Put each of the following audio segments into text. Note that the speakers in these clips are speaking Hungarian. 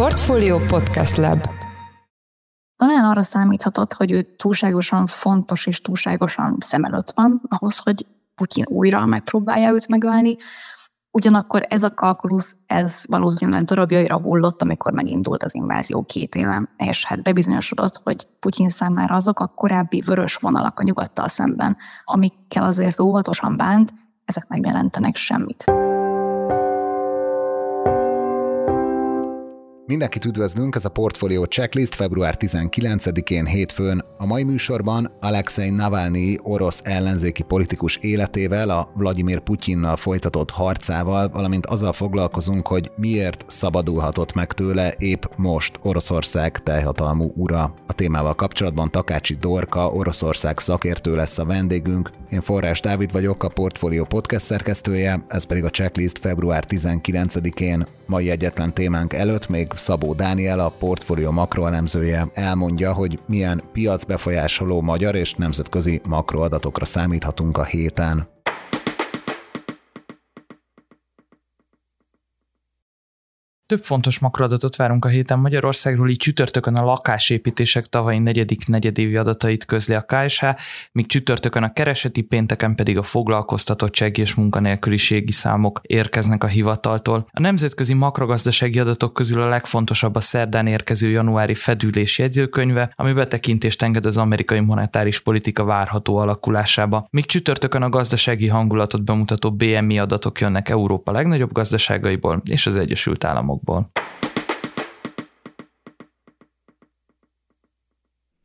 Portfolio Podcast Lab talán arra számíthatott, hogy ő túlságosan fontos és túlságosan szem előtt van ahhoz, hogy Putyin újra megpróbálja őt megölni. Ugyanakkor ez a kalkulusz, ez valószínűleg darabjaira hullott, amikor megindult az invázió két éve, és hát bebizonyosodott, hogy Putyin számára azok a korábbi vörös vonalak a nyugattal szemben, amikkel azért óvatosan bánt, ezek megjelentenek semmit. Mindenkit üdvözlünk, ez a Portfolio Checklist február 19-én hétfőn. A mai műsorban Alexei Navalnyi orosz ellenzéki politikus életével, a Vladimir Putyinnal folytatott harcával, valamint azzal foglalkozunk, hogy miért szabadulhatott meg tőle épp most Oroszország teljhatalmú ura. A témával kapcsolatban Takácsi Dorka, Oroszország szakértő lesz a vendégünk. Én Forrás Dávid vagyok, a Portfolio podcast szerkesztője, ez pedig a Checklist február 19-én. Mai egyetlen témánk előtt még Szabó Dániel, a portfólió makroelemzője elmondja, hogy milyen piacbefolyásoló magyar és nemzetközi makroadatokra számíthatunk a héten. Több fontos makroadatot várunk a héten Magyarországról, így csütörtökön a lakásépítések tavalyi negyedik negyedévi adatait közli a KSH, míg csütörtökön a kereseti, pénteken pedig a foglalkoztatottsági és munkanélküliségi számok érkeznek a hivataltól. A nemzetközi makrogazdasági adatok közül a legfontosabb a szerdán érkező januári fedülés jegyzőkönyve, ami betekintést enged az amerikai monetáris politika várható alakulásába. Míg csütörtökön a gazdasági hangulatot bemutató BMI adatok jönnek Európa legnagyobb gazdaságaiból és az Egyesült Államok jobban.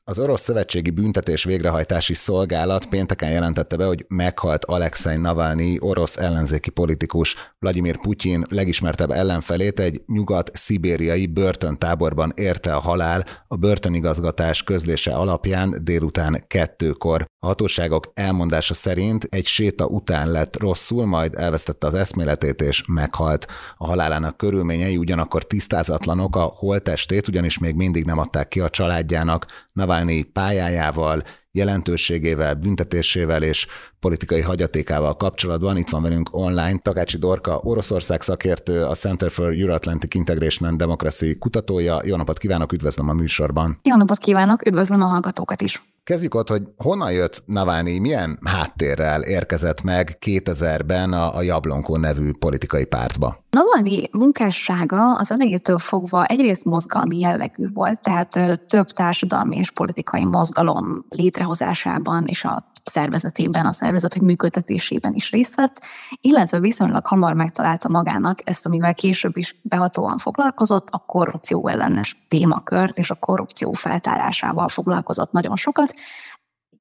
Az Orosz Szövetségi Büntetés Végrehajtási Szolgálat pénteken jelentette be, hogy meghalt Alexei Navalnyi, orosz ellenzéki politikus. Vladimir Putyin legismertebb ellenfelét egy nyugat-szibériai börtöntáborban érte a halál a börtönigazgatás közlése alapján délután kettőkor. A hatóságok elmondása szerint egy séta után lett rosszul, majd elvesztette az eszméletét és meghalt. A halálának körülményei ugyanakkor tisztázatlanok, a holtestét ugyanis még mindig nem adták ki a családjának. Navalnyi pályájával, jelentőségével, büntetésével és politikai hagyatékával kapcsolatban. Itt van velünk online Takácsi Dorka, Oroszország szakértő, a Center for Euro-Atlantic Integration and Democracy kutatója. Jó napot kívánok, üdvözlöm a műsorban. Jó napot kívánok, üdvözlöm a hallgatókat is. Kezdjük ott, hogy honnan jött Navalnyi, milyen háttérrel érkezett meg 2000-ben a, a Jablonkó nevű politikai pártba? Navalnyi munkássága az elejétől fogva egyrészt mozgalmi jellegű volt, tehát több társadalmi és politikai mozgalom létrehozásában és a szervezetében, a szervezetek működtetésében is részt vett, illetve viszonylag hamar megtalálta magának ezt, amivel később is behatóan foglalkozott, a korrupció ellenes témakört és a korrupció feltárásával foglalkozott nagyon sokat,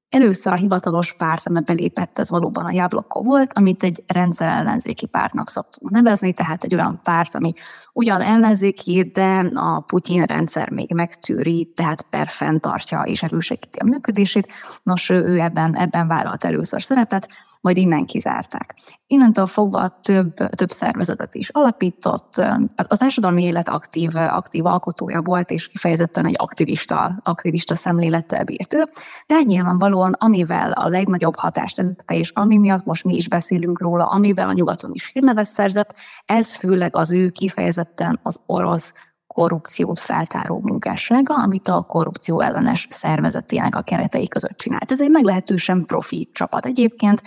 Először a hivatalos párt, amely belépett, ez valóban a Jabloko volt, amit egy rendszer ellenzéki pártnak szoktunk nevezni, tehát egy olyan párt, ami ugyan ellenzéki, de a Putyin rendszer még megtűri, tehát per fenntartja és erősíti a működését. Nos, ő ebben, ebben vállalt először szerepet, majd innen kizárták. Innentől fogva több, több szervezetet is alapított, az társadalmi élet aktív, aktív alkotója volt, és kifejezetten egy aktivista, aktivista szemlélettel bírt ő, de nyilvánvalóan amivel a legnagyobb hatást elette, és ami miatt most mi is beszélünk róla, amivel a nyugaton is hírnevet szerzett, ez főleg az ő kifejezetten az orosz korrupciót feltáró munkássága, amit a korrupció ellenes szervezetének a keretei között csinált. Ez egy meglehetősen profi csapat egyébként,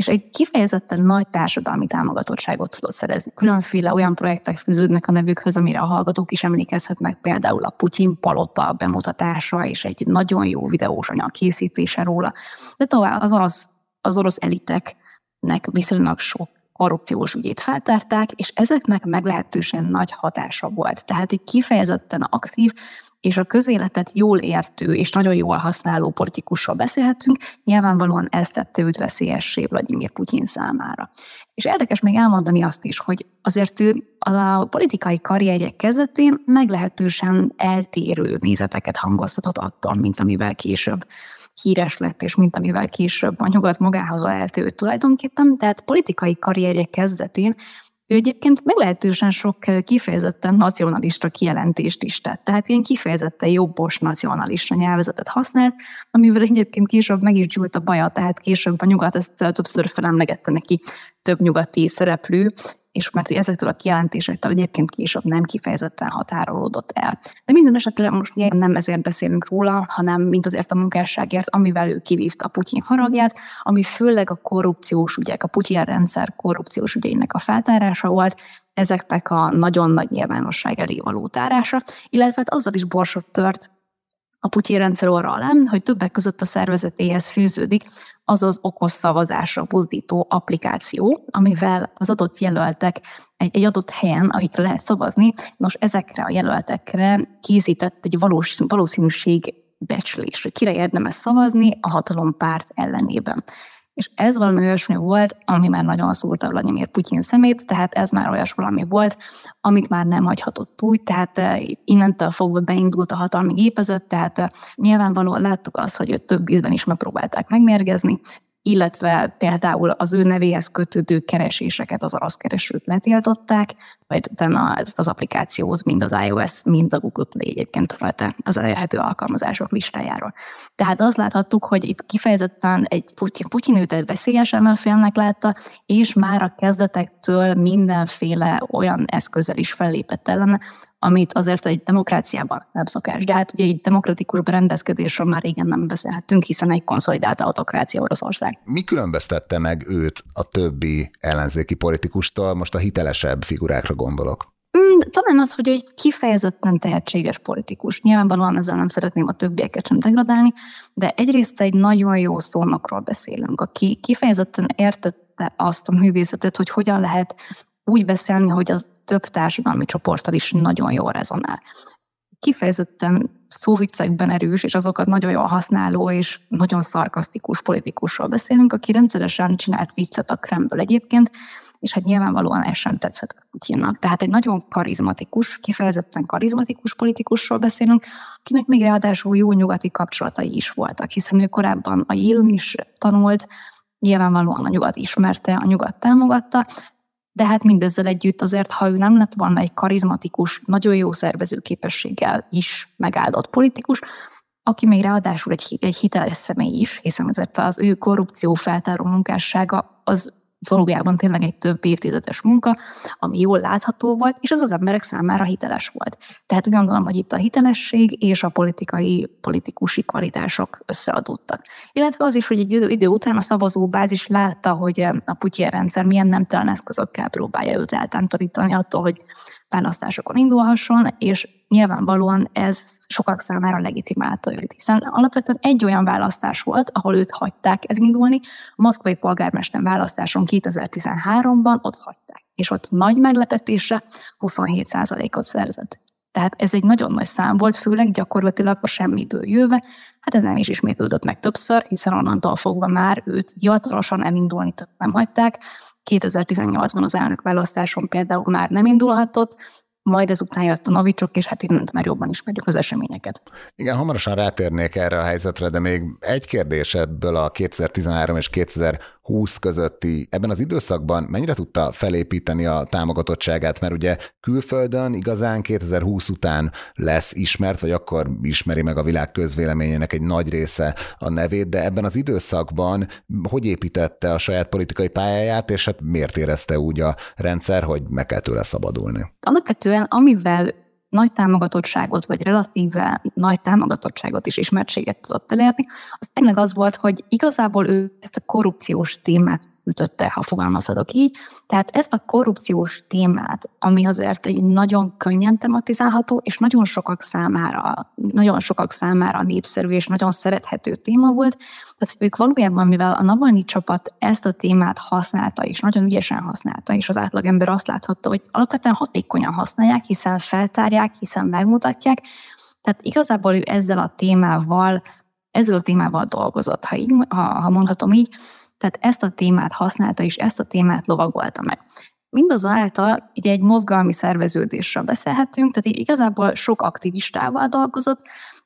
és egy kifejezetten nagy társadalmi támogatottságot tudott szerezni. Különféle olyan projektek fűződnek a nevükhöz, amire a hallgatók is emlékezhetnek, például a Putyin palota bemutatása és egy nagyon jó videós anyag készítése róla. De tovább az orosz, az orosz eliteknek viszonylag sok korrupciós ügyét feltárták, és ezeknek meglehetősen nagy hatása volt. Tehát egy kifejezetten aktív, és a közéletet jól értő és nagyon jól használó politikusról beszélhetünk, nyilvánvalóan ezt tette őt veszélyessé Vladimir Putyin számára. És érdekes még elmondani azt is, hogy azért ő a politikai karrierje kezdetén meglehetősen eltérő nézeteket hangoztatott attól, mint amivel később híres lett, és mint amivel később a nyugat magához eltőtt tulajdonképpen. Tehát politikai karrierje kezdetén ő egyébként meglehetősen sok kifejezetten nacionalista kijelentést is tett, tehát ilyen kifejezetten jobbos nacionalista nyelvezetet használt, amivel egyébként később meg is gyújt a baja, tehát később a nyugat ezt többször felemlegette neki több nyugati szereplő, és mert ezektől a kijelentésektől egyébként később nem kifejezetten határolódott el. De minden esetre most nem ezért beszélünk róla, hanem mint azért a munkásságért, amivel ő kivívta a Putyin haragját, ami főleg a korrupciós ügyek, a Putyin rendszer korrupciós ügyeinek a feltárása volt, ezeknek a nagyon nagy nyilvánosság elé való tárása, illetve hát azzal is borsot tört, a Putyin rendszer orra alá, hogy többek között a szervezetéhez fűződik az az okos szavazásra buzdító applikáció, amivel az adott jelöltek egy, egy adott helyen, ahit lehet szavazni, nos ezekre a jelöltekre készített egy valós, valószínűség becslés, hogy kire érdemes szavazni a hatalompárt ellenében. És ez valami olyasmi volt, ami már nagyon szúrta Vladimir Putyin szemét, tehát ez már olyas valami volt, amit már nem hagyhatott úgy, tehát eh, innentől fogva beindult a hatalmi gépezet, tehát eh, nyilvánvalóan láttuk azt, hogy őt több ízben is megpróbálták megmérgezni, illetve például az ő nevéhez kötődő kereséseket az orosz keresők letiltották, vagy utána ezt az applikációhoz mind az iOS, mind a Google Play egyébként rajta az elérhető alkalmazások listájáról. Tehát azt láthattuk, hogy itt kifejezetten egy Putyin, Putyin őt egy veszélyes ellenfélnek látta, és már a kezdetektől mindenféle olyan eszközzel is fellépett ellene, amit azért egy demokráciában nem szokás. De hát ugye egy demokratikus berendezkedésről már régen nem beszélhetünk, hiszen egy konszolidált autokrácia Oroszország. Mi különböztette meg őt a többi ellenzéki politikustól, most a hitelesebb figurákra gondolok? Mm, talán az, hogy egy kifejezetten tehetséges politikus. Nyilvánvalóan ezzel nem szeretném a többieket sem degradálni, de egyrészt egy nagyon jó szónokról beszélünk, aki kifejezetten értette azt a művészetet, hogy hogyan lehet úgy beszélni, hogy az több társadalmi csoporttal is nagyon jól rezonál. Kifejezetten szóviccekben erős, és azokat nagyon jól használó és nagyon szarkasztikus politikusról beszélünk, aki rendszeresen csinált viccet a Kremből egyébként, és hát nyilvánvalóan ez sem tetszett Putyinnak. Tehát egy nagyon karizmatikus, kifejezetten karizmatikus politikusról beszélünk, akinek még ráadásul jó nyugati kapcsolatai is voltak, hiszen ő korábban a Yale-n is tanult, nyilvánvalóan a nyugat ismerte, a nyugat támogatta, de hát mindezzel együtt azért, ha ő nem lett volna egy karizmatikus, nagyon jó szervezőképességgel is megáldott politikus, aki még ráadásul egy, egy hiteles személy is, hiszen azért az ő korrupció feltáró munkássága az valójában tényleg egy több évtizedes munka, ami jól látható volt, és az az emberek számára hiteles volt. Tehát úgy gondolom, hogy itt a hitelesség és a politikai, politikusi kvalitások összeadódtak. Illetve az is, hogy egy idő, után a szavazóbázis látta, hogy a Putyin rendszer milyen nemtelen eszközökkel próbálja őt eltántorítani attól, hogy választásokon indulhasson, és nyilvánvalóan ez sokak számára legitimálta őt, hiszen alapvetően egy olyan választás volt, ahol őt hagyták elindulni, a moszkvai polgármester választáson 2013-ban ott hagyták, és ott nagy meglepetésre 27%-ot szerzett. Tehát ez egy nagyon nagy szám volt, főleg gyakorlatilag a semmiből jöve. Hát ez nem is ismétlődött meg többször, hiszen onnantól fogva már őt hivatalosan elindulni nem hagyták. 2018-ban az elnök választáson például már nem indulhatott, majd ezután jött a novicsok, és hát innen már jobban ismerjük az eseményeket. Igen, hamarosan rátérnék erre a helyzetre, de még egy kérdés ebből a 2013 és 2020 közötti, ebben az időszakban mennyire tudta felépíteni a támogatottságát, mert ugye külföldön igazán 2020 után lesz ismert, vagy akkor ismeri meg a világ közvéleményének egy nagy része a nevét, de ebben az időszakban hogy építette a saját politikai pályáját, és hát miért érezte úgy a rendszer, hogy meg kell tőle szabadulni? Alapvetően, amivel nagy támogatottságot, vagy relatíve nagy támogatottságot és ismertséget tudott elérni, az tényleg az volt, hogy igazából ő ezt a korrupciós témát ütötte, ha fogalmazhatok így. Tehát ezt a korrupciós témát, ami azért egy nagyon könnyen tematizálható, és nagyon sokak számára, nagyon sokak számára népszerű és nagyon szerethető téma volt, tehát ők valójában, mivel a Navalnyi csapat ezt a témát használta, és nagyon ügyesen használta, és az átlagember azt láthatta, hogy alapvetően hatékonyan használják, hiszen feltárják, hiszen megmutatják, tehát igazából ő ezzel a témával, ezzel a témával dolgozott, ha, így, ha, ha mondhatom így, tehát ezt a témát használta, és ezt a témát lovagolta meg. Mindazonáltal ugye egy mozgalmi szerveződésről beszélhetünk, tehát igazából sok aktivistával dolgozott.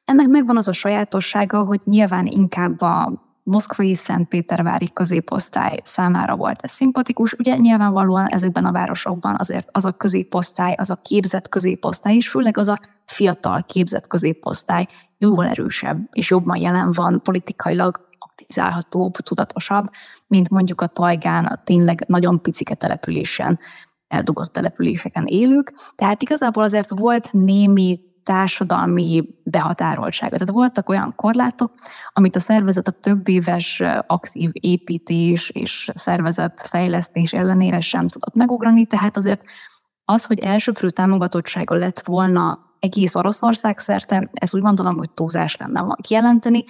Ennek megvan az a sajátossága, hogy nyilván inkább a moszkvai Szentpétervári középosztály számára volt ez szimpatikus. Ugye nyilvánvalóan ezekben a városokban azért az a középosztály, az a képzett középosztály, és főleg az a fiatal képzett középosztály jóval erősebb és jobban jelen van politikailag aktivizálhatóbb, tudatosabb, mint mondjuk a tajgán, a tényleg nagyon picike településen eldugott településeken élők. Tehát igazából azért volt némi társadalmi behatároltsága. Tehát voltak olyan korlátok, amit a szervezet a több éves aktív építés és szervezet fejlesztés ellenére sem tudott megugrani, tehát azért az, hogy elsőprő támogatottsága lett volna egész Oroszország szerte, ez úgy gondolom, hogy túlzás lenne kijelenteni,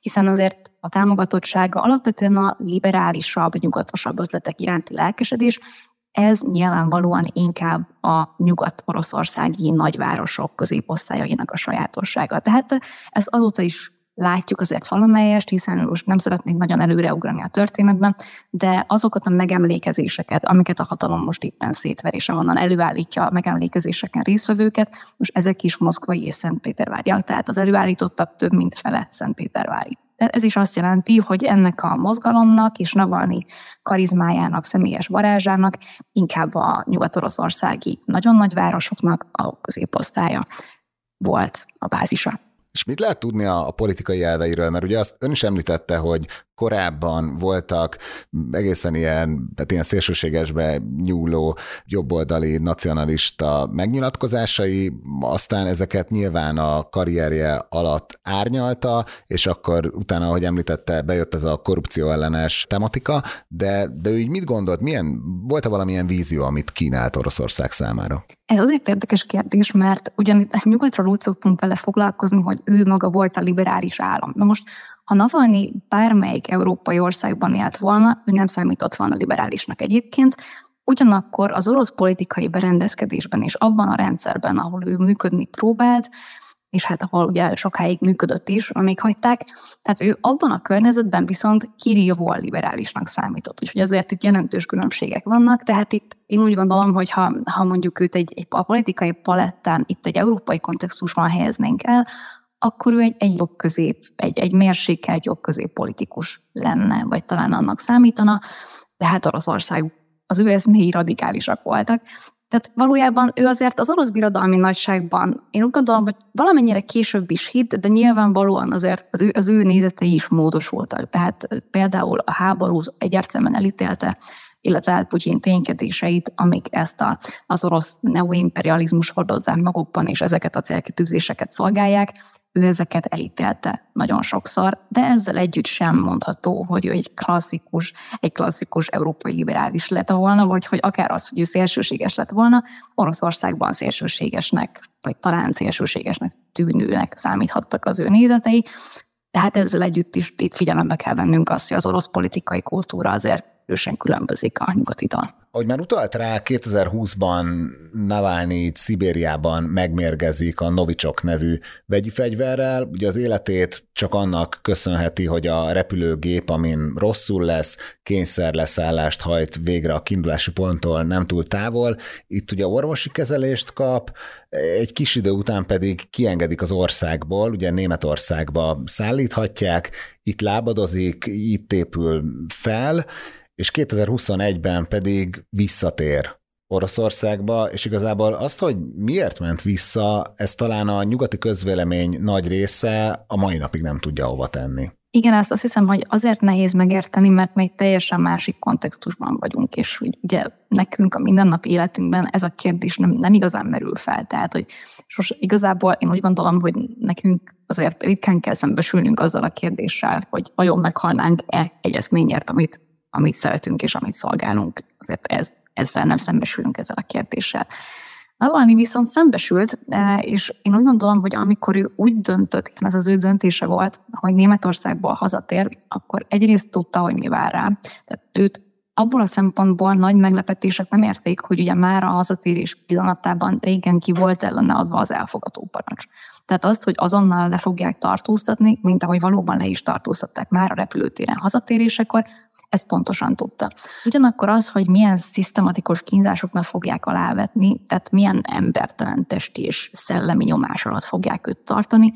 hiszen azért a támogatottsága alapvetően a liberálisabb, nyugatosabb ötletek iránti lelkesedés, ez nyilvánvalóan inkább a nyugat-oroszországi nagyvárosok középosztályainak a sajátossága. Tehát ezt azóta is látjuk azért valamelyest, hiszen most nem szeretnék nagyon előreugrani a történetben, de azokat a megemlékezéseket, amiket a hatalom most éppen szétver, és ahonnan előállítja a megemlékezéseken résztvevőket, most ezek is moszkvai és Szentpéterváriak, tehát az előállítottak több mint fele Szentpétervári. Tehát ez is azt jelenti, hogy ennek a mozgalomnak és Navalnyi karizmájának, személyes varázsának inkább a nyugat-oroszországi nagyon nagy városoknak a középosztálya volt a bázisa. És mit lehet tudni a, politikai elveiről? Mert ugye azt ön is említette, hogy korábban voltak egészen ilyen, tehát ilyen szélsőségesbe nyúló jobboldali nacionalista megnyilatkozásai, aztán ezeket nyilván a karrierje alatt árnyalta, és akkor utána, ahogy említette, bejött ez a korrupció ellenes tematika, de, de ő mit gondolt, milyen, volt-e valamilyen vízió, amit kínált Oroszország számára? Ez azért érdekes kérdés, mert ugyan nyugatról úgy szoktunk vele foglalkozni, hogy ő maga volt a liberális állam. Na most ha Navalnyi bármelyik európai országban élt volna, ő nem számított volna liberálisnak egyébként, ugyanakkor az orosz politikai berendezkedésben és abban a rendszerben, ahol ő működni próbált, és hát ahol ugye sokáig működött is, amíg hagyták, tehát ő abban a környezetben viszont kirívóan liberálisnak számított. Úgyhogy azért itt jelentős különbségek vannak, tehát itt én úgy gondolom, hogy ha, ha mondjuk őt egy, egy a politikai palettán itt egy európai kontextusban helyeznénk el, akkor ő egy, egy jobb közép, egy, egy mérsékelt jobb közép politikus lenne, vagy talán annak számítana, de hát Oroszország, az ő eszméi radikálisak voltak. Tehát valójában ő azért az orosz birodalmi nagyságban, én úgy gondolom, hogy valamennyire később is hitt, de nyilvánvalóan azért az ő, az ő nézetei is módosultak. Tehát például a háború egyértelműen elítélte illetve hát Putyin ténykedéseit, amik ezt a, az orosz neoimperializmus hordozzák magukban, és ezeket a célkitűzéseket szolgálják, ő ezeket elítélte nagyon sokszor, de ezzel együtt sem mondható, hogy ő egy klasszikus, egy klasszikus európai liberális lett volna, vagy hogy akár az, hogy ő szélsőséges lett volna, Oroszországban szélsőségesnek, vagy talán szélsőségesnek tűnőnek számíthattak az ő nézetei, tehát ezzel együtt is itt figyelembe kell vennünk azt, hogy az orosz politikai kultúra azért ősen különbözik a nyugatitól. Ahogy már utalt rá, 2020-ban Navalnyi Szibériában megmérgezik a Novicsok nevű vegyi fegyverrel. Ugye az életét csak annak köszönheti, hogy a repülőgép, amin rosszul lesz, kényszer leszállást hajt végre a kiindulási ponttól nem túl távol. Itt ugye orvosi kezelést kap, egy kis idő után pedig kiengedik az országból, ugye Németországba szállíthatják, itt lábadozik, itt épül fel, és 2021-ben pedig visszatér Oroszországba, és igazából azt, hogy miért ment vissza, ez talán a nyugati közvélemény nagy része a mai napig nem tudja hova tenni. Igen, ezt azt hiszem, hogy azért nehéz megérteni, mert még teljesen másik kontextusban vagyunk, és ugye nekünk a mindennapi életünkben ez a kérdés nem, nem igazán merül fel. Tehát, hogy sos, igazából én úgy gondolom, hogy nekünk azért ritkán kell szembesülnünk azzal a kérdéssel, hogy vajon meghalnánk-e egy eszményért, amit amit szeretünk és amit szolgálunk. Azért ez, ezzel nem szembesülünk ezzel a kérdéssel. Navalnyi viszont szembesült, e, és én úgy gondolom, hogy amikor ő úgy döntött, hiszen ez az ő döntése volt, hogy Németországból hazatér, akkor egyrészt tudta, hogy mi vár rá. Tehát őt abból a szempontból nagy meglepetések nem érték, hogy ugye már a hazatérés pillanatában régen ki volt ellene adva az elfogató parancs. Tehát azt, hogy azonnal le fogják tartóztatni, mint ahogy valóban le is tartóztatták már a repülőtéren hazatérésekor, ezt pontosan tudta. Ugyanakkor az, hogy milyen szisztematikus kínzásoknak fogják alávetni, tehát milyen embertelen testi és szellemi nyomás alatt fogják őt tartani,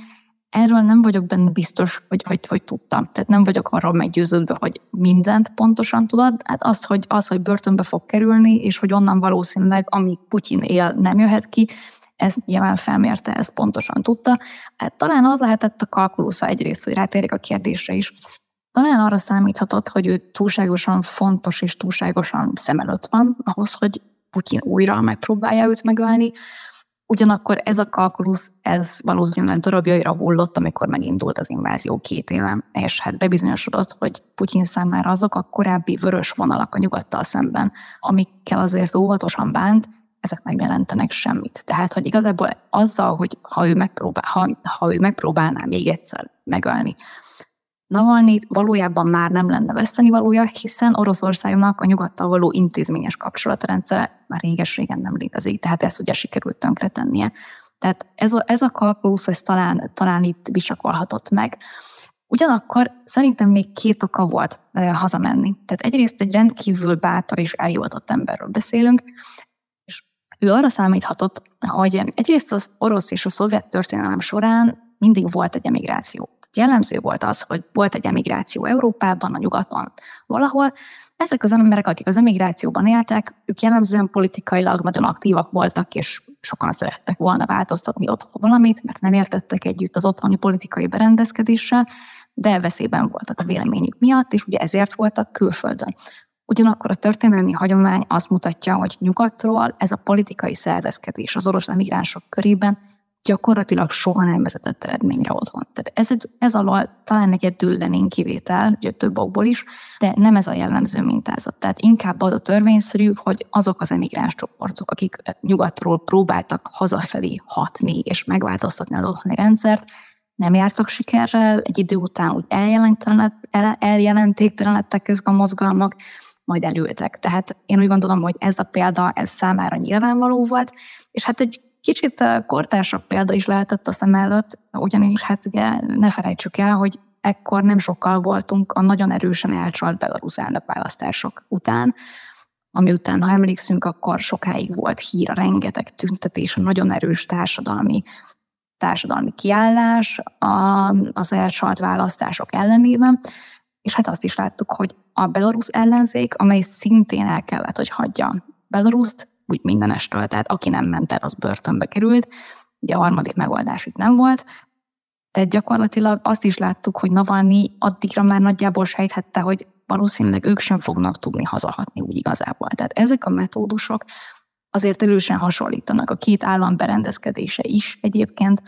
erről nem vagyok benne biztos, hogy, hogy, hogy tudtam. Tehát nem vagyok arról meggyőződve, hogy mindent pontosan tudod. Hát az, hogy, az, hogy börtönbe fog kerülni, és hogy onnan valószínűleg, amíg Putyin él, nem jöhet ki, ez nyilván felmérte, ezt pontosan tudta. Hát talán az lehetett a kalkulusza egyrészt, hogy rátérjek a kérdésre is. Talán arra számíthatott, hogy ő túlságosan fontos és túlságosan szem előtt van, ahhoz, hogy Putyin újra megpróbálja őt megölni, Ugyanakkor ez a kalkulusz, ez valószínűleg darabjaira hullott, amikor megindult az invázió két éve, és hát bebizonyosodott, hogy Putyin számára azok a korábbi vörös vonalak a nyugattal szemben, amikkel azért óvatosan bánt, ezek nem jelentenek semmit. Tehát, hogy igazából azzal, hogy ha ő, megpróbál, ha, ha ő megpróbálná még egyszer megölni Navalnyit valójában már nem lenne veszteni valója, hiszen Oroszországnak a nyugattal való intézményes kapcsolatrendszere már réges-régen nem létezik, tehát ezt ugye sikerült tönkretennie. Tehát ez a, ez a kalkulusz, ez talán, talán itt bisakolhatott meg. Ugyanakkor szerintem még két oka volt e, hazamenni. Tehát egyrészt egy rendkívül bátor és elhivatott emberről beszélünk, és ő arra számíthatott, hogy egyrészt az orosz és a szovjet történelem során mindig volt egy emigráció jellemző volt az, hogy volt egy emigráció Európában, a nyugaton valahol, ezek az emberek, akik az emigrációban éltek, ők jellemzően politikailag nagyon aktívak voltak, és sokan szerettek volna változtatni otthon valamit, mert nem értettek együtt az otthoni politikai berendezkedéssel, de veszélyben voltak a véleményük miatt, és ugye ezért voltak külföldön. Ugyanakkor a történelmi hagyomány azt mutatja, hogy nyugatról ez a politikai szervezkedés az orosz emigránsok körében gyakorlatilag soha nem vezetett eredményre otthon. Tehát ez, ez alól talán egyedül Lenin kivétel, ugye több okból is, de nem ez a jellemző mintázat. Tehát inkább az a törvényszerű, hogy azok az emigráns csoportok, akik nyugatról próbáltak hazafelé hatni és megváltoztatni az otthoni rendszert, nem jártak sikerrel, egy idő után úgy eljelentéktelenedtek ezek a mozgalmak, majd elültek. Tehát én úgy gondolom, hogy ez a példa, ez számára nyilvánvaló volt, és hát egy Kicsit kortársabb példa is lehetett a szem előtt, ugyanis hát ugye ne felejtsük el, hogy ekkor nem sokkal voltunk a nagyon erősen elcsalt belarusz választások után, ami után, ha emlékszünk, akkor sokáig volt hír, a rengeteg tüntetés, a nagyon erős társadalmi, társadalmi kiállás az elcsalt választások ellenében, és hát azt is láttuk, hogy a belarusz ellenzék, amely szintén el kellett, hogy hagyja Belaruszt, úgy mindenestől, tehát aki nem ment el, az börtönbe került. Ugye a harmadik megoldás itt nem volt, tehát gyakorlatilag azt is láttuk, hogy Navalnyi addigra már nagyjából sejthette, hogy valószínűleg ők sem fognak tudni hazahatni úgy igazából. Tehát ezek a metódusok azért erősen hasonlítanak. A két állam berendezkedése is egyébként,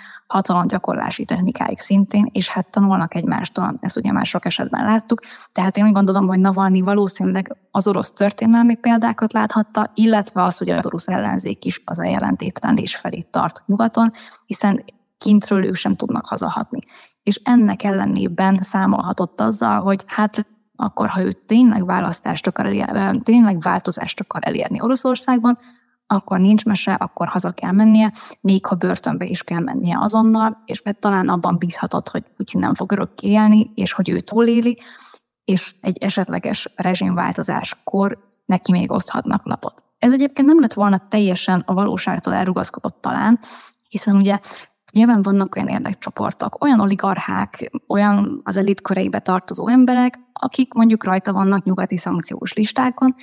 gyakorlási technikáik szintén, és hát tanulnak egymástól, ezt ugye már sok esetben láttuk, tehát én úgy gondolom, hogy Navalnyi valószínűleg az orosz történelmi példákat láthatta, illetve az, hogy az orosz ellenzék is az a jelentétlenés felé tart nyugaton, hiszen kintről ők sem tudnak hazahatni. És ennek ellenében számolhatott azzal, hogy hát akkor ha ő tényleg választást akar elérni, tényleg változást akar elérni Oroszországban, akkor nincs mese, akkor haza kell mennie, még ha börtönbe is kell mennie azonnal, és mert talán abban bízhatott, hogy Putyin nem fog örökké élni, és hogy ő túléli, és egy esetleges rezsimváltozáskor neki még oszthatnak lapot. Ez egyébként nem lett volna teljesen a valóságtól elrugaszkodott talán, hiszen ugye nyilván vannak olyan érdekcsoportok, olyan oligarchák, olyan az elit köreibe tartozó emberek, akik mondjuk rajta vannak nyugati szankciós listákon,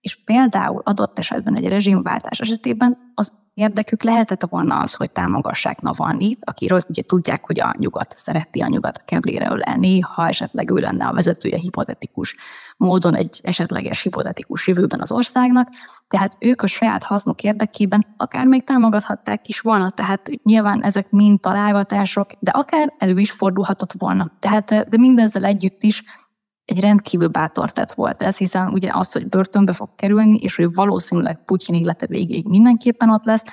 és például adott esetben egy rezsimváltás esetében az érdekük lehetett volna az, hogy támogassák Navalnyit, akiről ugye tudják, hogy a nyugat szereti a nyugat a keblére ölelni, ha esetleg ő lenne a vezetője hipotetikus módon egy esetleges hipotetikus jövőben az országnak, tehát ők a saját hasznuk érdekében akár még támogathatták is volna, tehát nyilván ezek mind találgatások, de akár elő is fordulhatott volna. Tehát de mindezzel együtt is egy rendkívül bátor tett volt ez, hiszen ugye az, hogy börtönbe fog kerülni, és hogy valószínűleg Putyin élete végéig mindenképpen ott lesz,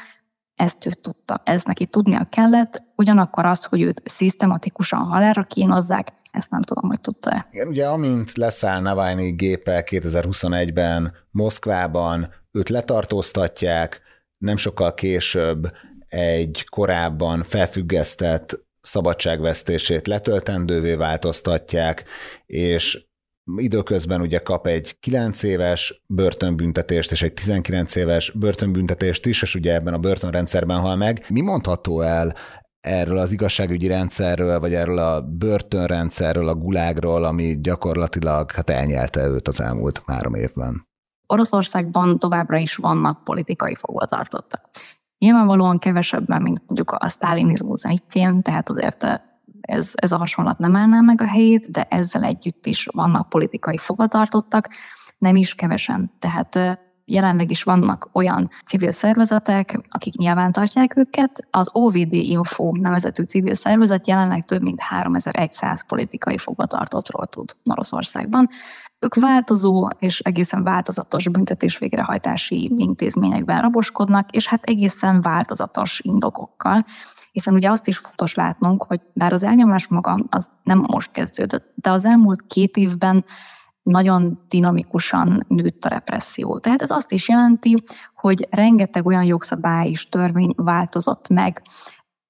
ezt ő tudta, ez neki tudnia kellett, ugyanakkor az, hogy őt szisztematikusan halálra kínozzák, ezt nem tudom, hogy tudta-e. Igen, ugye amint leszáll Navalnyi gépe 2021-ben Moszkvában, őt letartóztatják, nem sokkal később egy korábban felfüggesztett szabadságvesztését letöltendővé változtatják, és időközben ugye kap egy 9 éves börtönbüntetést és egy 19 éves börtönbüntetést is, és ugye ebben a börtönrendszerben hal meg. Mi mondható el erről az igazságügyi rendszerről, vagy erről a börtönrendszerről, a gulágról, ami gyakorlatilag hát elnyelte őt az elmúlt három évben? Oroszországban továbbra is vannak politikai fogvatartottak. Nyilvánvalóan kevesebben, mint mondjuk a sztálinizmus egyén, tehát azért ez, ez a hasonlat nem állná meg a helyét, de ezzel együtt is vannak politikai fogatartottak, nem is kevesen. Tehát jelenleg is vannak olyan civil szervezetek, akik nyilván tartják őket. Az OVD Info nevezetű civil szervezet jelenleg több mint 3100 politikai fogvatartottról tud Oroszországban. Ők változó és egészen változatos büntetés végrehajtási intézményekben raboskodnak, és hát egészen változatos indokokkal hiszen ugye azt is fontos látnunk, hogy bár az elnyomás maga az nem most kezdődött, de az elmúlt két évben nagyon dinamikusan nőtt a represszió. Tehát ez azt is jelenti, hogy rengeteg olyan jogszabály és törvény változott meg,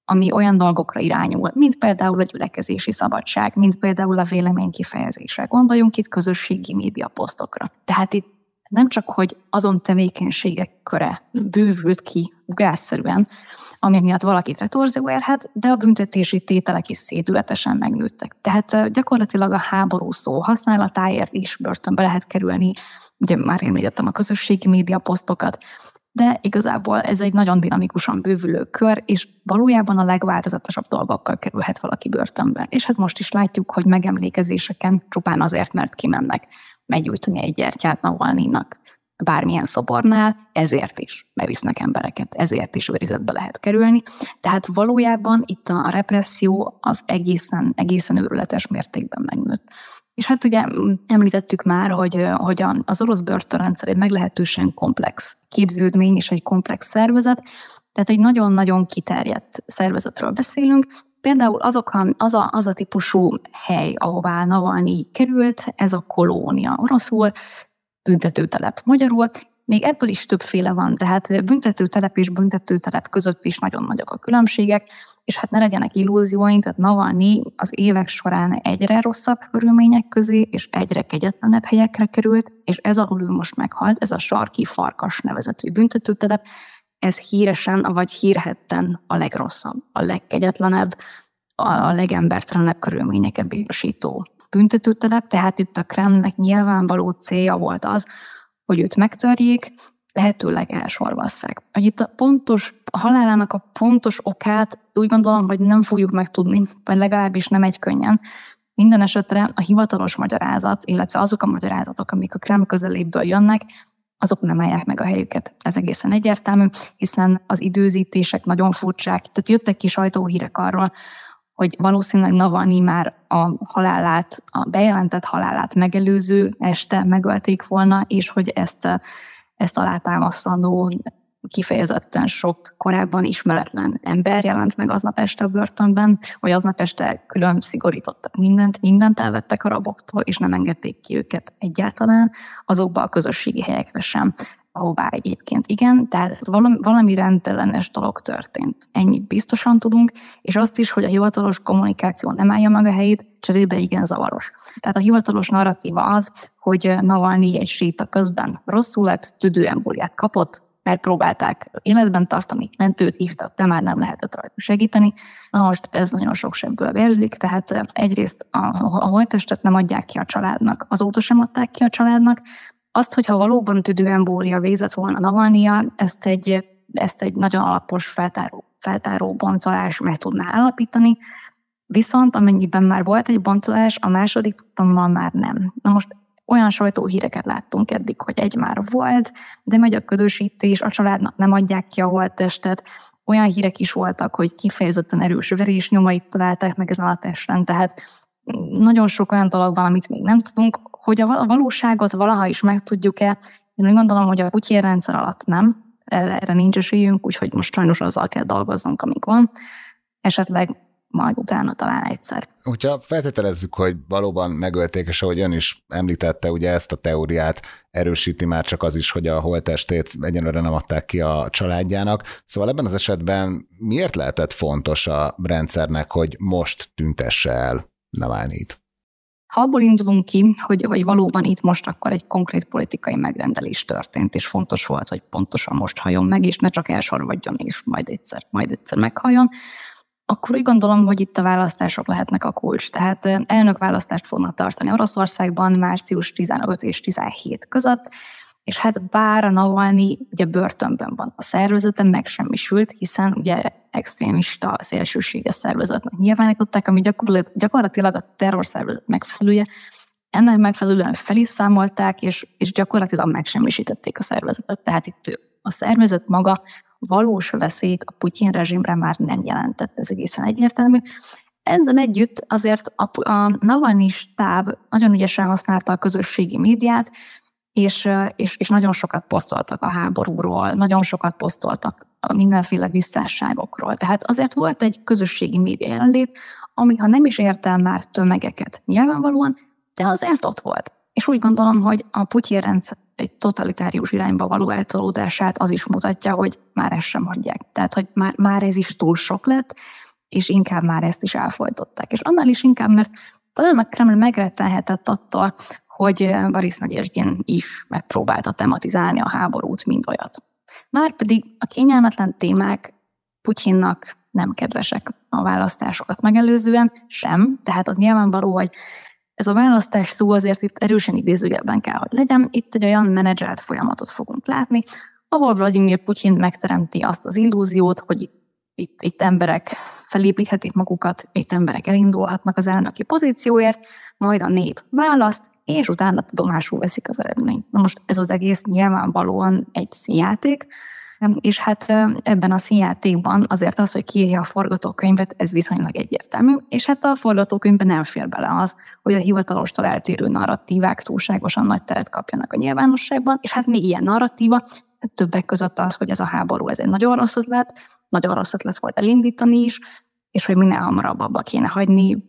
ami olyan dolgokra irányul, mint például a gyülekezési szabadság, mint például a vélemény kifejezése. Gondoljunk itt közösségi médiaposztokra. Tehát itt nem csak, hogy azon tevékenységek köre bővült ki ugásszerűen, ami miatt valakit retorzió érhet, de a büntetési tételek is szédületesen megnőttek. Tehát gyakorlatilag a háború szó használatáért is börtönbe lehet kerülni, ugye már említettem a közösségi média posztokat, de igazából ez egy nagyon dinamikusan bővülő kör, és valójában a legváltozatosabb dolgokkal kerülhet valaki börtönbe. És hát most is látjuk, hogy megemlékezéseken csupán azért, mert kimennek meggyújtani egy gyertyát Navalnyinak bármilyen szobornál, ezért is bevisznek embereket, ezért is őrizetbe lehet kerülni. Tehát valójában itt a represszió az egészen, egészen őrületes mértékben megnőtt. És hát ugye említettük már, hogy, hogy az orosz börtönrendszer egy meglehetősen komplex képződmény és egy komplex szervezet, tehát egy nagyon-nagyon kiterjedt szervezetről beszélünk, Például azok a, az, a, az a típusú hely, ahová Navalnyi került, ez a kolónia oroszul, büntetőtelep. Magyarul, még ebből is többféle van, tehát büntetőtelep és büntetőtelep között is nagyon nagyok a különbségek, és hát ne legyenek illúzióink, tehát Navalnyi az évek során egyre rosszabb körülmények közé, és egyre kegyetlenebb helyekre került, és ez alul ő most meghalt, ez a sarki farkas nevezetű büntetőtelep, ez híresen vagy hírhetten a legrosszabb, a legkegyetlenebb, a legembertelenebb körülményeket biztosító büntetőtelep, tehát itt a Kremlnek nyilvánvaló célja volt az, hogy őt megtörjék, lehetőleg elsorvasszák. Hogy itt a pontos, a halálának a pontos okát úgy gondolom, hogy nem fogjuk megtudni, vagy legalábbis nem egy könnyen. Minden esetre a hivatalos magyarázat, illetve azok a magyarázatok, amik a Kreml közeléből jönnek, azok nem állják meg a helyüket. Ez egészen egyértelmű, hiszen az időzítések nagyon furcsák. Tehát jöttek ki sajtóhírek arról, hogy valószínűleg Navalnyi már a halálát, a bejelentett halálát megelőző este megölték volna, és hogy ezt, ezt alátámasztandó kifejezetten sok korábban ismeretlen ember jelent meg aznap este a börtönben, vagy aznap este külön szigorítottak mindent, mindent elvettek a raboktól, és nem engedték ki őket egyáltalán azokba a közösségi helyekre sem, ahová egyébként igen, tehát valami, valami rendellenes dolog történt. Ennyit biztosan tudunk, és azt is, hogy a hivatalos kommunikáció nem állja meg a helyét, cserébe igen zavaros. Tehát a hivatalos narratíva az, hogy Navalnyi egy séta közben rosszul lett, tüdőembóliát kapott, megpróbálták életben tartani, mentőt hívtak, de már nem lehetett rajta segíteni. Na most ez nagyon sok sebből vérzik, tehát egyrészt a, a holttestet nem adják ki a családnak, azóta sem adták ki a családnak, azt, hogyha valóban tüdőembólia végzett volna Navalnia, ezt egy, ezt egy nagyon alapos feltáró, feltáró boncolás meg tudná állapítani, viszont amennyiben már volt egy boncolás, a második tudtommal már nem. Na most olyan sajtóhíreket láttunk eddig, hogy egy már volt, de megy a ködösítés, a családnak nem adják ki a holttestet, olyan hírek is voltak, hogy kifejezetten erős verésnyomait találták meg ezen a testen, tehát nagyon sok olyan dolog van, amit még nem tudunk, hogy a valóságot valaha is megtudjuk-e. Én úgy gondolom, hogy a Putyin rendszer alatt nem, erre nincs esélyünk, úgyhogy most sajnos azzal kell dolgoznunk, amik van. Esetleg majd utána talán egyszer. Hogyha feltételezzük, hogy valóban megölték, és ahogy ön is említette, ugye ezt a teóriát erősíti már csak az is, hogy a holtestét egyenlőre nem adták ki a családjának. Szóval ebben az esetben miért lehetett fontos a rendszernek, hogy most tüntesse el Navalnyit? Ha abból indulunk ki, hogy, hogy valóban itt most akkor egy konkrét politikai megrendelés történt, és fontos volt, hogy pontosan most halljon meg, és ne csak elsorvadjon, és majd egyszer, majd egyszer meghalljon, akkor úgy gondolom, hogy itt a választások lehetnek a kulcs. Tehát elnökválasztást fognak tartani Oroszországban március 15 és 17 között, és hát bár a Navalnyi ugye börtönben van, a szervezete megsemmisült, hiszen ugye extrémista, szélsőséges szervezetnek nyilvánították, ami gyakorlatilag, a terrorszervezet megfelelője, ennek megfelelően fel is számolták, és, és gyakorlatilag megsemmisítették a szervezetet. Tehát itt a szervezet maga valós veszélyt a Putyin rezsimre már nem jelentett, ez egészen egyértelmű. Ezzel együtt azért a, a Navalnyi stáb nagyon ügyesen használta a közösségi médiát, és, és, és nagyon sokat posztoltak a háborúról, nagyon sokat posztoltak mindenféle visszásságokról. Tehát azért volt egy közösségi média jelenlét, ami ha nem is ért el már tömegeket nyilvánvalóan, de azért ott volt. És úgy gondolom, hogy a Putyin rendszer egy totalitárius irányba való eltolódását az is mutatja, hogy már ezt sem hagyják. Tehát, hogy már, már ez is túl sok lett, és inkább már ezt is elfolytották. És annál is inkább, mert talán a Kreml megrettenhetett attól, hogy Boris Nagyesgyen is megpróbálta tematizálni a háborút, mint olyat. Márpedig a kényelmetlen témák Putyinnak nem kedvesek a választásokat megelőzően sem, tehát az nyilvánvaló, hogy ez a választás szó azért itt erősen idézőjelben kell, hogy legyen. Itt egy olyan menedzselt folyamatot fogunk látni, ahol Vladimir Putyin megteremti azt az illúziót, hogy itt, itt, itt emberek felépíthetik magukat, itt emberek elindulhatnak az elnöki pozícióért, majd a nép választ, és utána tudomásul veszik az eredményt. Na most ez az egész nyilvánvalóan egy színjáték, és hát ebben a színjátékban azért az, hogy kiírja a forgatókönyvet, ez viszonylag egyértelmű, és hát a forgatókönyvben nem fér bele az, hogy a hivatalostól eltérő narratívák túlságosan nagy teret kapjanak a nyilvánosságban, és hát még ilyen narratíva, többek között az, hogy ez a háború, ez egy nagyon rossz ötlet, nagyon rossz ötlet volt elindítani is, és hogy minél hamarabb abba kéne hagyni,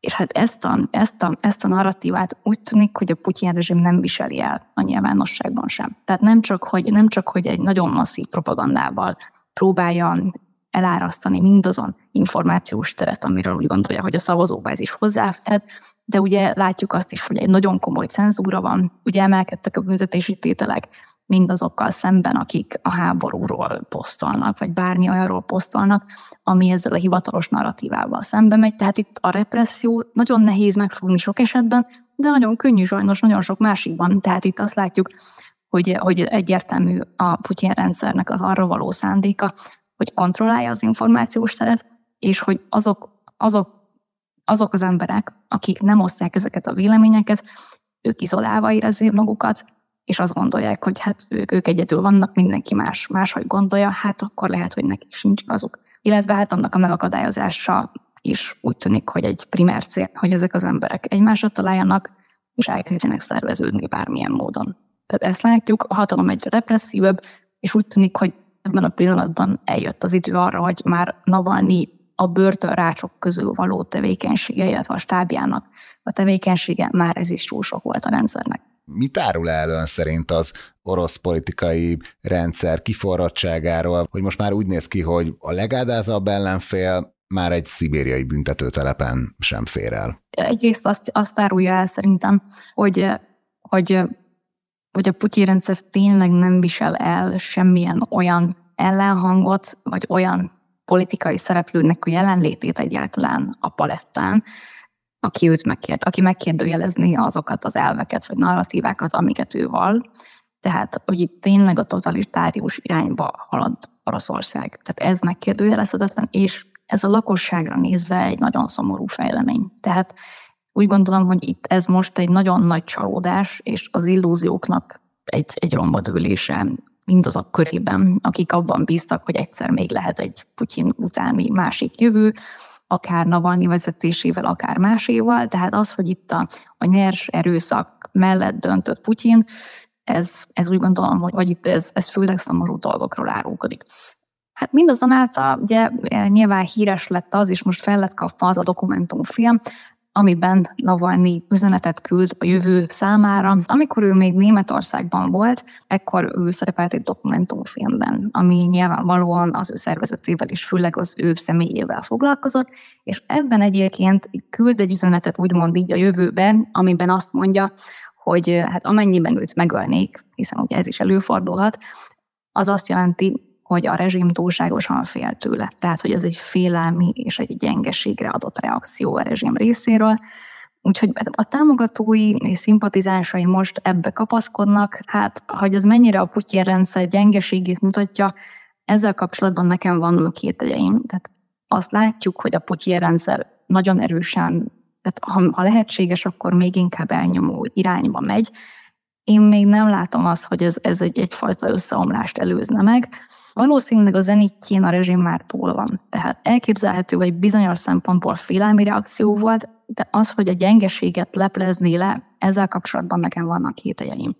és hát ezt a, ezt, a, ezt a narratívát úgy tűnik, hogy a Putyin rezsim nem viseli el a nyilvánosságban sem. Tehát nem csak, hogy, nem csak, hogy egy nagyon masszív propagandával próbálja elárasztani mindazon információs teret, amiről úgy gondolja, hogy a szavazóbázis hozzáfed, de ugye látjuk azt is, hogy egy nagyon komoly cenzúra van, ugye emelkedtek a büntetési tételek, mindazokkal szemben, akik a háborúról posztolnak, vagy bármi olyanról posztolnak, ami ezzel a hivatalos narratívával szembe megy. Tehát itt a represszió nagyon nehéz megfogni sok esetben, de nagyon könnyű sajnos nagyon sok másikban. Tehát itt azt látjuk, hogy, hogy egyértelmű a Putyin rendszernek az arra való szándéka, hogy kontrollálja az információs teret, és hogy azok, azok, azok az emberek, akik nem osztják ezeket a véleményeket, ők izolálva érezzék magukat, és azt gondolják, hogy hát ők, ők egyedül vannak, mindenki más máshogy gondolja, hát akkor lehet, hogy nekik sincs azok. Illetve hát annak a megakadályozása is úgy tűnik, hogy egy primer cél, hogy ezek az emberek egymásra találjanak, és elkezdjenek szerveződni bármilyen módon. Tehát ezt látjuk, a hatalom egy represszívebb, és úgy tűnik, hogy ebben a pillanatban eljött az idő arra, hogy már Navalnyi a börtönrácsok közül való tevékenysége, illetve a stábjának a tevékenysége, már ez is túl sok volt a rendszernek. Mit árul el ön szerint az orosz politikai rendszer kiforradtságáról, hogy most már úgy néz ki, hogy a legádázabb ellenfél már egy szibériai büntetőtelepen sem fér el? Egyrészt azt, azt árulja el szerintem, hogy, hogy, hogy a Putyin rendszer tényleg nem visel el semmilyen olyan ellenhangot, vagy olyan politikai szereplőnek a jelenlétét egyáltalán a palettán, aki őt megkérd, aki megkérdőjelezni azokat az elveket vagy narratívákat, amiket ő val. Tehát, hogy itt tényleg a totalitárius irányba halad Oroszország. Tehát ez megkérdőjelezhetetlen, és ez a lakosságra nézve egy nagyon szomorú fejlemény. Tehát úgy gondolom, hogy itt ez most egy nagyon nagy csalódás, és az illúzióknak egy, egy rombadőlése mindazok körében, akik abban bíztak, hogy egyszer még lehet egy Putyin utáni másik jövő, akár Navalnyi vezetésével, akár máséval. Tehát az, hogy itt a, a nyers erőszak mellett döntött Putyin, ez, ez úgy gondolom, hogy vagy itt ez, ez főleg szomorú dolgokról árulkodik. Hát mindazonáltal ugye nyilván híres lett az, és most fel lett kapva az a dokumentumfilm, amiben Navalnyi üzenetet küld a jövő számára. Amikor ő még Németországban volt, ekkor ő szerepelt egy dokumentumfilmben, ami nyilvánvalóan az ő szervezetével és főleg az ő személyével foglalkozott, és ebben egyébként küld egy üzenetet úgymond így a jövőbe, amiben azt mondja, hogy hát amennyiben őt megölnék, hiszen ugye ez is előfordulhat, az azt jelenti, hogy a rezsim túlságosan fél tőle. Tehát, hogy ez egy félelmi és egy gyengeségre adott reakció a rezsim részéről. Úgyhogy a támogatói és szimpatizánsai most ebbe kapaszkodnak, hát hogy az mennyire a Putyin rendszer gyengeségét mutatja, ezzel kapcsolatban nekem van két egyeim. Tehát azt látjuk, hogy a Putyin rendszer nagyon erősen tehát ha, ha lehetséges, akkor még inkább elnyomó irányba megy. Én még nem látom azt, hogy ez, ez egy, egyfajta összeomlást előzne meg. Valószínűleg a zenitjén a rezsim már túl van. Tehát elképzelhető, hogy bizonyos szempontból félelmi reakció volt, de az, hogy a gyengeséget leplezni le, ezzel kapcsolatban nekem vannak kételjeim.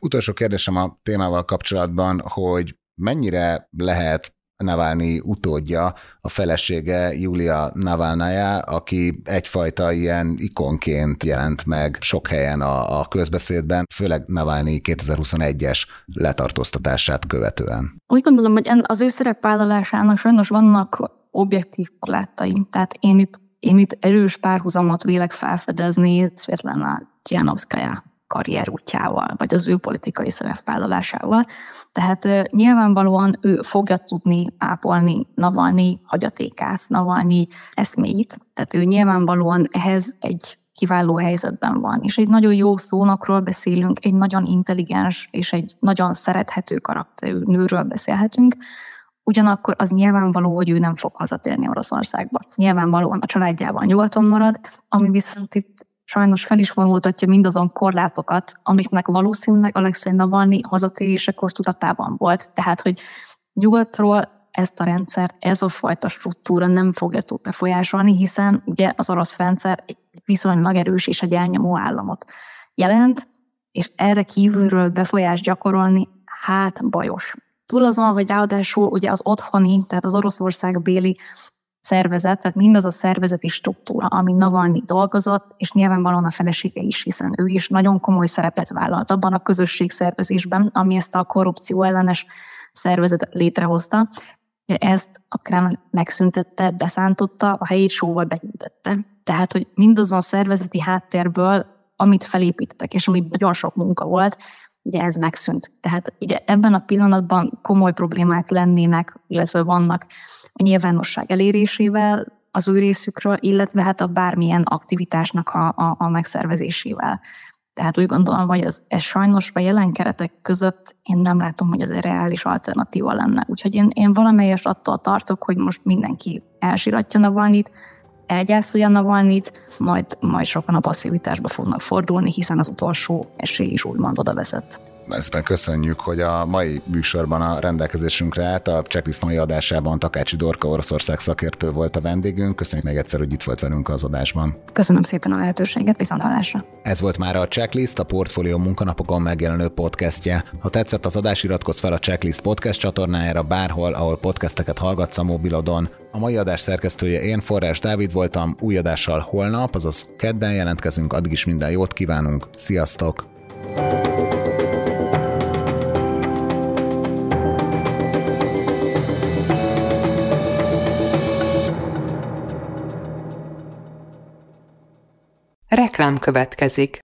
Utolsó kérdésem a témával kapcsolatban, hogy mennyire lehet Navalnyi utódja, a felesége Julia Navalnaya, aki egyfajta ilyen ikonként jelent meg sok helyen a, a közbeszédben, főleg Navalnyi 2021-es letartóztatását követően. Úgy gondolom, hogy az ő szerepvállalásának sajnos vannak objektív korlátai. Tehát én itt, én itt erős párhuzamot vélek felfedezni Svetlana Tianovskaya karrierútjával, vagy az ő politikai szerepvállalásával. Tehát nyilvánvalóan ő fogja tudni ápolni Navalnyi hagyatékát, Navalnyi eszméit, tehát ő nyilvánvalóan ehhez egy kiváló helyzetben van. És egy nagyon jó szónakról beszélünk, egy nagyon intelligens és egy nagyon szerethető karakterű nőről beszélhetünk, Ugyanakkor az nyilvánvaló, hogy ő nem fog hazatérni Oroszországba. Nyilvánvalóan a családjával nyugaton marad, ami viszont itt sajnos fel is vonultatja mindazon korlátokat, amiknek valószínűleg Alexei Navalnyi hazatérésekor tudatában volt. Tehát, hogy nyugatról ezt a rendszert, ez a fajta struktúra nem fogja tud befolyásolni, hiszen ugye az orosz rendszer viszonylag erős és egy elnyomó államot jelent, és erre kívülről befolyást gyakorolni, hát bajos. Túl azon, hogy ráadásul ugye az otthoni, tehát az Oroszország béli szervezet, tehát mindaz a szervezeti struktúra, ami Navalnyi dolgozott, és nyilvánvalóan a felesége is, hiszen ő is nagyon komoly szerepet vállalt abban a közösségszervezésben, ami ezt a korrupció ellenes szervezetet létrehozta. Ezt a Kreml megszüntette, beszántotta, a helyi sóval benyújtette. Tehát, hogy mindazon szervezeti háttérből, amit felépítettek, és ami nagyon sok munka volt, ugye ez megszűnt. Tehát ugye ebben a pillanatban komoly problémák lennének, illetve vannak a nyilvánosság elérésével az ő részükről, illetve hát a bármilyen aktivitásnak a, a, a megszervezésével. Tehát úgy gondolom, hogy ez, ez sajnos a jelen keretek között én nem látom, hogy ez egy reális alternatíva lenne. Úgyhogy én, én valamelyest attól tartok, hogy most mindenki elsiratja Navalnyit, elgyászolja Navalnyit, majd, majd sokan a passzivitásba fognak fordulni, hiszen az utolsó esély is úgymond oda vezet. Ezt köszönjük, hogy a mai műsorban a rendelkezésünkre állt. A checklist mai adásában Takácsi Dorka Oroszország szakértő volt a vendégünk. Köszönjük még egyszer, hogy itt volt velünk az adásban. Köszönöm szépen a lehetőséget, viszont hallásra. Ez volt már a Checklist, a Portfolio munkanapokon megjelenő podcastje. Ha tetszett az adás, iratkozz fel a Checklist podcast csatornájára bárhol, ahol podcasteket hallgatsz a mobilodon. A mai adás szerkesztője én, Forrás Dávid voltam, új adással holnap, azaz kedden jelentkezünk, addig is minden jót kívánunk, sziasztok! thank you Reklám következik.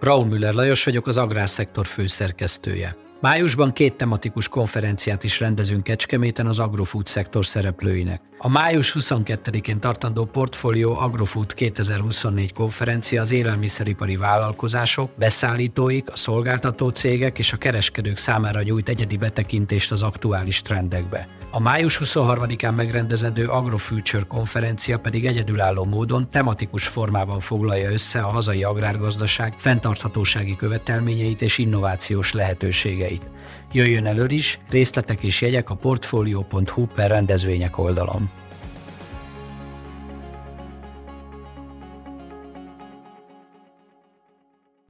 Raúl Müller Lajos vagyok, az Agrárszektor főszerkesztője. Májusban két tematikus konferenciát is rendezünk Kecskeméten az agrofood szektor szereplőinek. A május 22-én tartandó Portfolio Agrofood 2024 konferencia az élelmiszeripari vállalkozások, beszállítóik, a szolgáltató cégek és a kereskedők számára nyújt egyedi betekintést az aktuális trendekbe. A május 23-án megrendezendő Agrofuture konferencia pedig egyedülálló módon tematikus formában foglalja össze a hazai agrárgazdaság fenntarthatósági követelményeit és innovációs lehetőségeit. Jöjjön elő is, részletek és jegyek a portfolio.hu per rendezvények oldalon.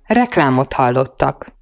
Reklámot hallottak.